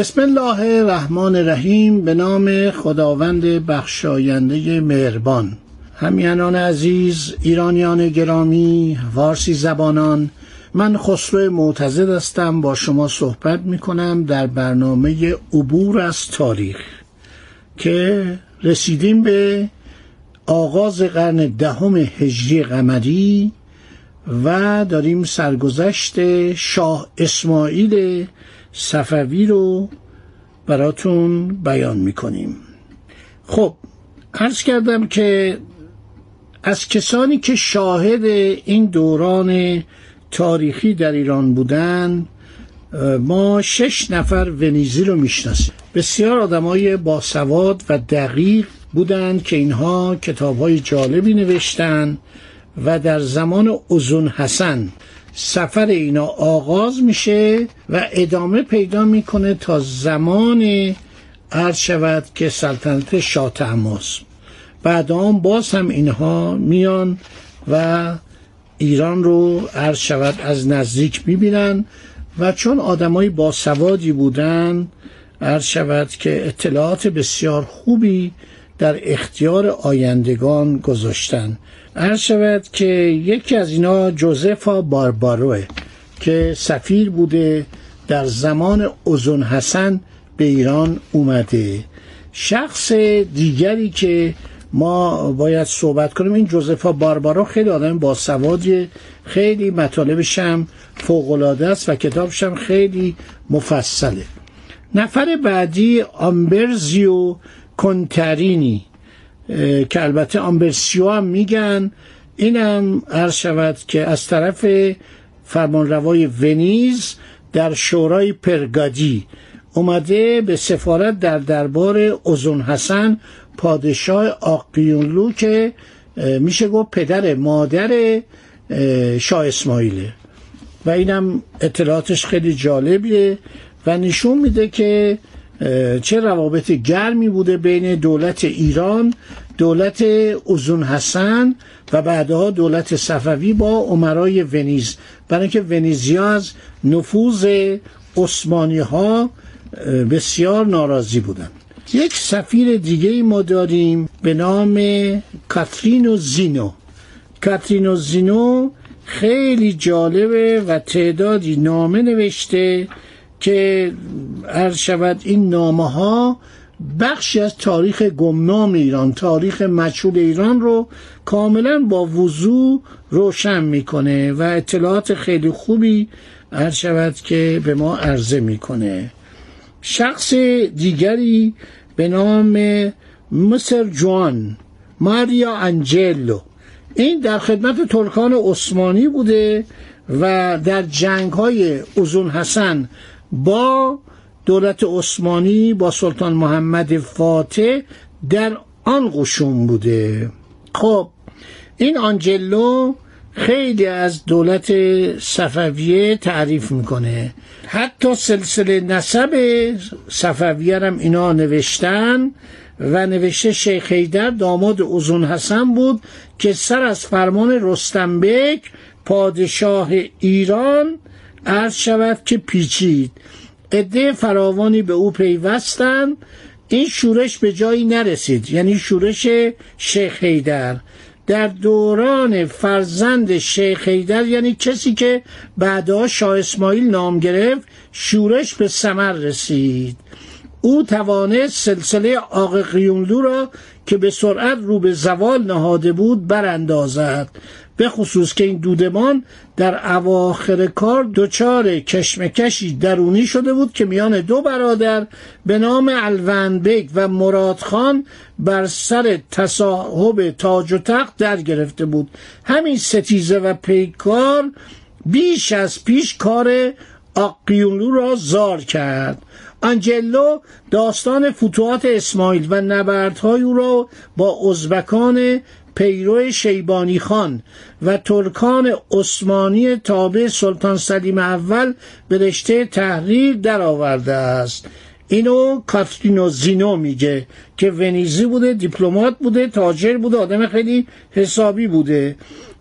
بسم الله الرحمن الرحیم به نام خداوند بخشاینده مهربان. همیانان عزیز ایرانیان گرامی فارسی زبانان من خسرو معتزد هستم. با شما صحبت می کنم در برنامه عبور از تاریخ که رسیدیم به آغاز قرن دهم هجری قمری و داریم سرگذشت شاه اسماعیل صفوی رو براتون بیان می‌کنیم. خب عرض کردم که از کسانی که شاهد این دوران تاریخی در ایران بودن ما شش نفر ونیزی رو می‌شناسیم. بسیار آدمای باسواد و دقیق بودند که اینها کتاب های جالبی نوشتن و در زمان ازون حسن سفر اینا آغاز میشه و ادامه پیدا می‌کنه تا زمان عرض شود که سلطنت شاه تماس بعد آن باز هم اینها میان و ایران رو عرض شود از نزدیک می‌بینن و چون آدمای باسوادی بودن عرض شود که اطلاعات بسیار خوبی در اختیار آیندگان گذاشتن. عرض شود که یکی از اینا جوزفا بارباروه که سفیر بوده در زمان ازون حسن به ایران اومده. شخص دیگری که ما باید صحبت کنیم این جوزفا باربارو خیلی آدم با سوادی خیلی مطالبش هم فوقلاده است و کتابش هم خیلی مفصله. نفر بعدی آمبرزیو کنترینی که البته آمبرسیو هم میگن. اینم عرض شود که از طرف فرمانروای ونیز در شورای پرگادی اومده به سفارت در دربار ازون حسن پادشاه آقیونلو که میشه گفت پدر مادر شاه اسماعیله. و اینم اطلاعاتش خیلی جالبیه و نشون میده که چه روابط گرمی بوده بین دولت ایران دولت ازون حسن و بعدها دولت صفوی با عمرای ونیز. برای اینکه ونیزیا از نفوذ عثمانی ها بسیار ناراضی بودند. یک سفیر دیگه ما داریم به نام کاترینو زینو. کاترینو زینو خیلی جالبه و تعدادی نامه نوشته. که عرض شود این نامه ها بخشی از تاریخ گمنام ایران تاریخ مجهول ایران رو کاملا با وضوع روشن می‌کنه و اطلاعات خیلی خوبی عرض شود که به ما عرضه می‌کنه. شخص دیگری به نام مصر جوان ماریا انجلو. این در خدمت ترکان عثمانی بوده و در جنگ های ازون حسن با دولت عثمانی با سلطان محمد فاتح در آن قشون بوده. خب این آنجلو خیلی از دولت صفویه تعریف می‌کنه. حتی سلسله نسب صفویه هم اینا نوشتن و نوشته شیخ حیدر داماد ازون حسن بود که سر از فرمان رستنبک پادشاه ایران عرض شود که پیچید. عده فراوانی به او پیوستند این شورش به جایی نرسید. یعنی شورش شیخ حیدر. در دوران فرزند شیخ حیدر یعنی کسی که بعدها شاه اسماعیل نام گرفت شورش به ثمر رسید. او توانست سلسله آق قیونلو را که به سرعت رو به زوال نهاده بود براندازد. به خصوص که این دودمان در اواخر کار دچار کشمکشی درونی شده بود که میان دو برادر به نام الونبک و مرادخان بر سر تصاحب تاج و تخت در گرفته بود. همین ستیزه و پیکار بیش از پیش کار آقیولو را زار کرد. آنجلو داستان فتوحات اسماعیل و نبردهای او را با ازبکان پیرو شیبانی خان و ترکان عثمانی تابع سلطان سلیم اول به رشته تحریر درآورده است. اینو کاترینو زینو میگه که ونیزی بوده دیپلمات بوده تاجر بوده آدم خیلی حسابی بوده.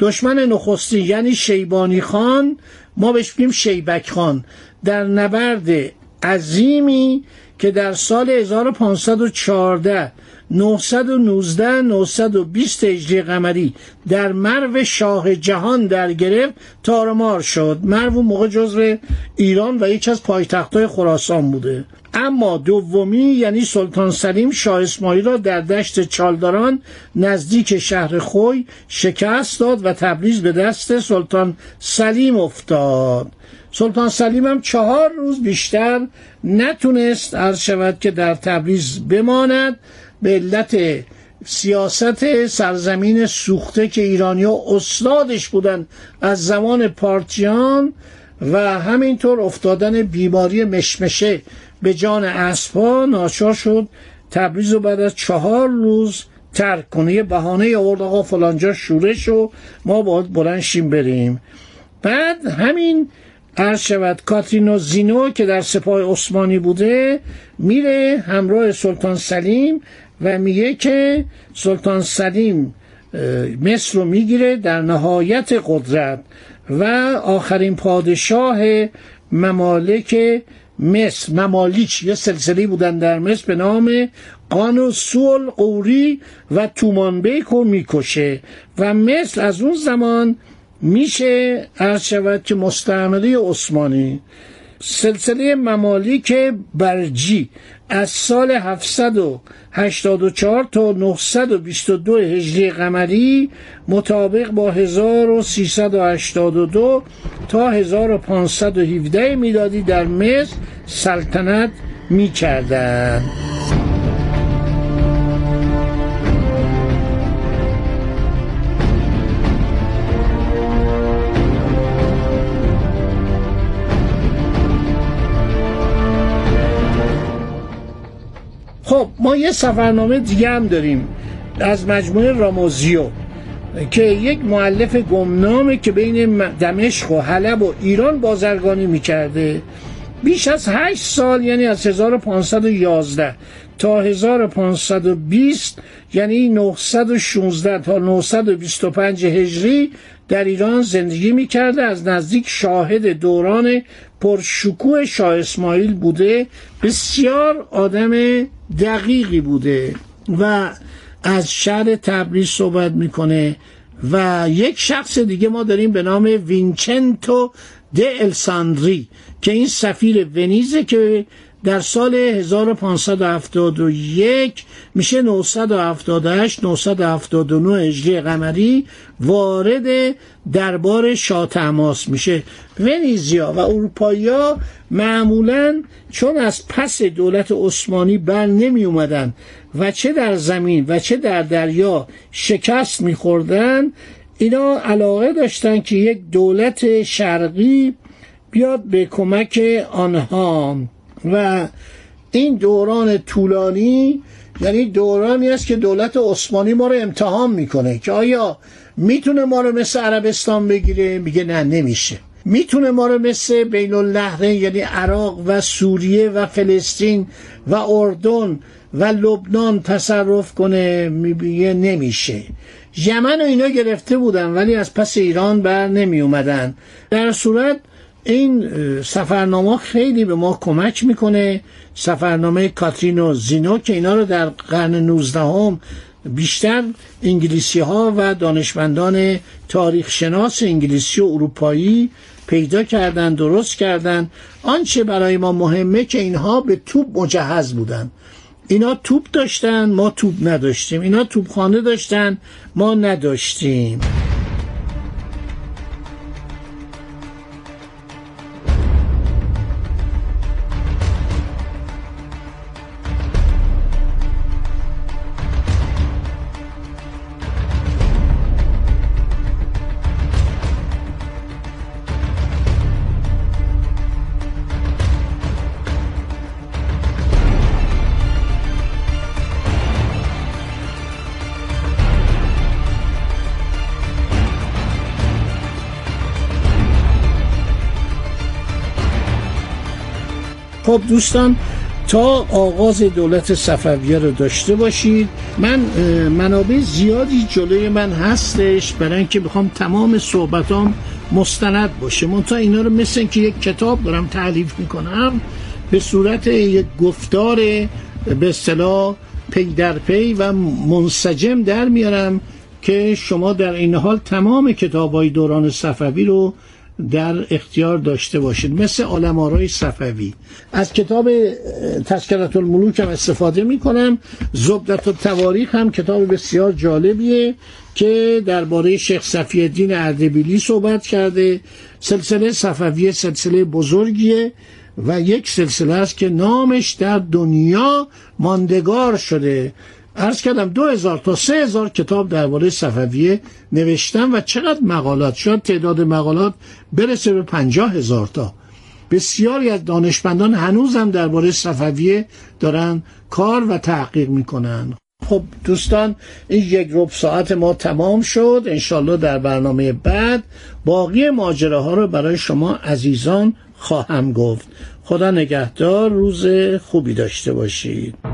دشمن نخستی یعنی شیبانی خان. ما بهش میگیم شیبک خان. در نبرد عظیمی که در سال 1514 919 920 هجری قمری در مرو شاه جهان در گرفت تارمار شد. مرو موقع جزو ایران و یکی از پایتختهای خراسان بوده. اما دومی یعنی سلطان سلیم شاه اسماعیل را در دشت چالداران نزدیک شهر خوی شکست داد و تبریز به دست سلطان سلیم افتاد. سلطان سلیم هم چهار روز بیشتر نتونست عرض شود که در تبریز بماند. به علت سیاست سرزمین سوخته که ایرانیا استادش بودن از زمان پارتیان و همینطور افتادن بیماری مشمشه به جان اسبا ناچار شد تبریز رو بعد از چهار روز ترک کنه یه بهانه آورد آقا فلانجا شورش و ما باید بلنشیم بریم. بعد همین عرض شود کاترینو زینو که در سپاه عثمانی بوده میره همراه سلطان سلیم و میگه که سلطان سلیم مصر رو می‌گیره در نهایت قدرت و آخرین پادشاه ممالک مصر ممالیچ یه سلسله بودن در مصر به نام قانو سول قوری و تومانبیک رو می‌کشه و مصر از اون زمان میشه عرض شود که مستعمره عثمانی. سلسله ممالیک برجی از سال 784 تا 922 هجری قمری مطابق با 1382 تا 1517 میلادی در مصر سلطنت می کردن. خب ما یه سفرنامه دیگه هم داریم از مجموعه راموزیو که یک معلف گمنامه که بین دمشق و حلب و ایران بازرگانی می‌کرده. بیش از هشت سال یعنی از 1511 تا 1520 یعنی 916 تا 925 هجری در ایران زندگی می‌کرده از نزدیک شاهد دوران پرشکوه شاه اسماعیل بوده. بسیار آدم دقیقی بوده و از شهر تبریز صحبت می‌کنه و یک شخص دیگه ما داریم به نام وینچنتو د الساندری که این سفیر ونیزه که در سال 1571 میشه 978 979 هجری قمری وارد دربار شاه تماس میشه. ونیزیا و اروپایا معمولا چون از پس دولت عثمانی بر نمی اومدن و چه در زمین و چه در دریا شکست میخوردن اینا علاقه داشتن که یک دولت شرقی بیاد به کمک آنها. و این دوران طولانی یعنی دورانی است که دولت عثمانی ما رو امتحان می‌کنه که آیا می‌تونه ما رو مثل عربستان بگیره؟ میگه نه نمیشه. می‌تونه ما رو مثل بین اللهره یعنی عراق و سوریه و فلسطین و اردن و لبنان تصرف کنه؟ میگه نمیشه. یمن و اینا گرفته بودن ولی از پس ایران بر نمی اومدن در صورت این سفرنامه خیلی به ما کمک می‌کنه. سفرنامه کاترین و زینو که اینا رو در قرن 19 هم بیشتر انگلیسی ها و دانشمندان تاریخ شناس انگلیسی و اروپایی پیدا کردن درست کردن. آنچه برای ما مهمه که اینها به توپ مجهز بودن. اینا توپ داشتن ما توپ نداشتیم. اینا توپخانه داشتن ما نداشتیم. خب دوستان تا آغاز دولت صفویه رو داشته باشید من منابع زیادی جلوی من هستش برای اینکه بخوام تمام صحبتام مستند باشه. منتها اینا رو مثل اینکه یک کتاب دارم تعلیف می‌کنم به صورت یک گفتار به اصطلاح پی در پی و منسجم در میارم که شما در این حال تمام کتاب های دوران صفوی رو در اختیار داشته باشید. مثل آرای صفوی. از کتاب تذکرت الملوک هم استفاده می کنم زبدت و تواریخ هم کتاب بسیار جالبیه که درباره شیخ صفی الدین اردبیلی صحبت کرده. سلسله صفوی سلسله بزرگیه و یک سلسله است که نامش در دنیا ماندگار شده. عرض کردم دو هزار تا سه هزار کتاب درباره صفویه نوشتم و چقدر مقالات شد تعداد مقالات برسه به پنجاه هزار تا. بسیاری از دانشمندان هنوزم درباره صفویه دارن کار و تحقیق می‌کنن. خب دوستان این یک رب ساعت ما تمام شد. انشالله در برنامه بعد باقی ماجراها رو برای شما عزیزان خواهم گفت. خدا نگهدار روز خوبی داشته باشید.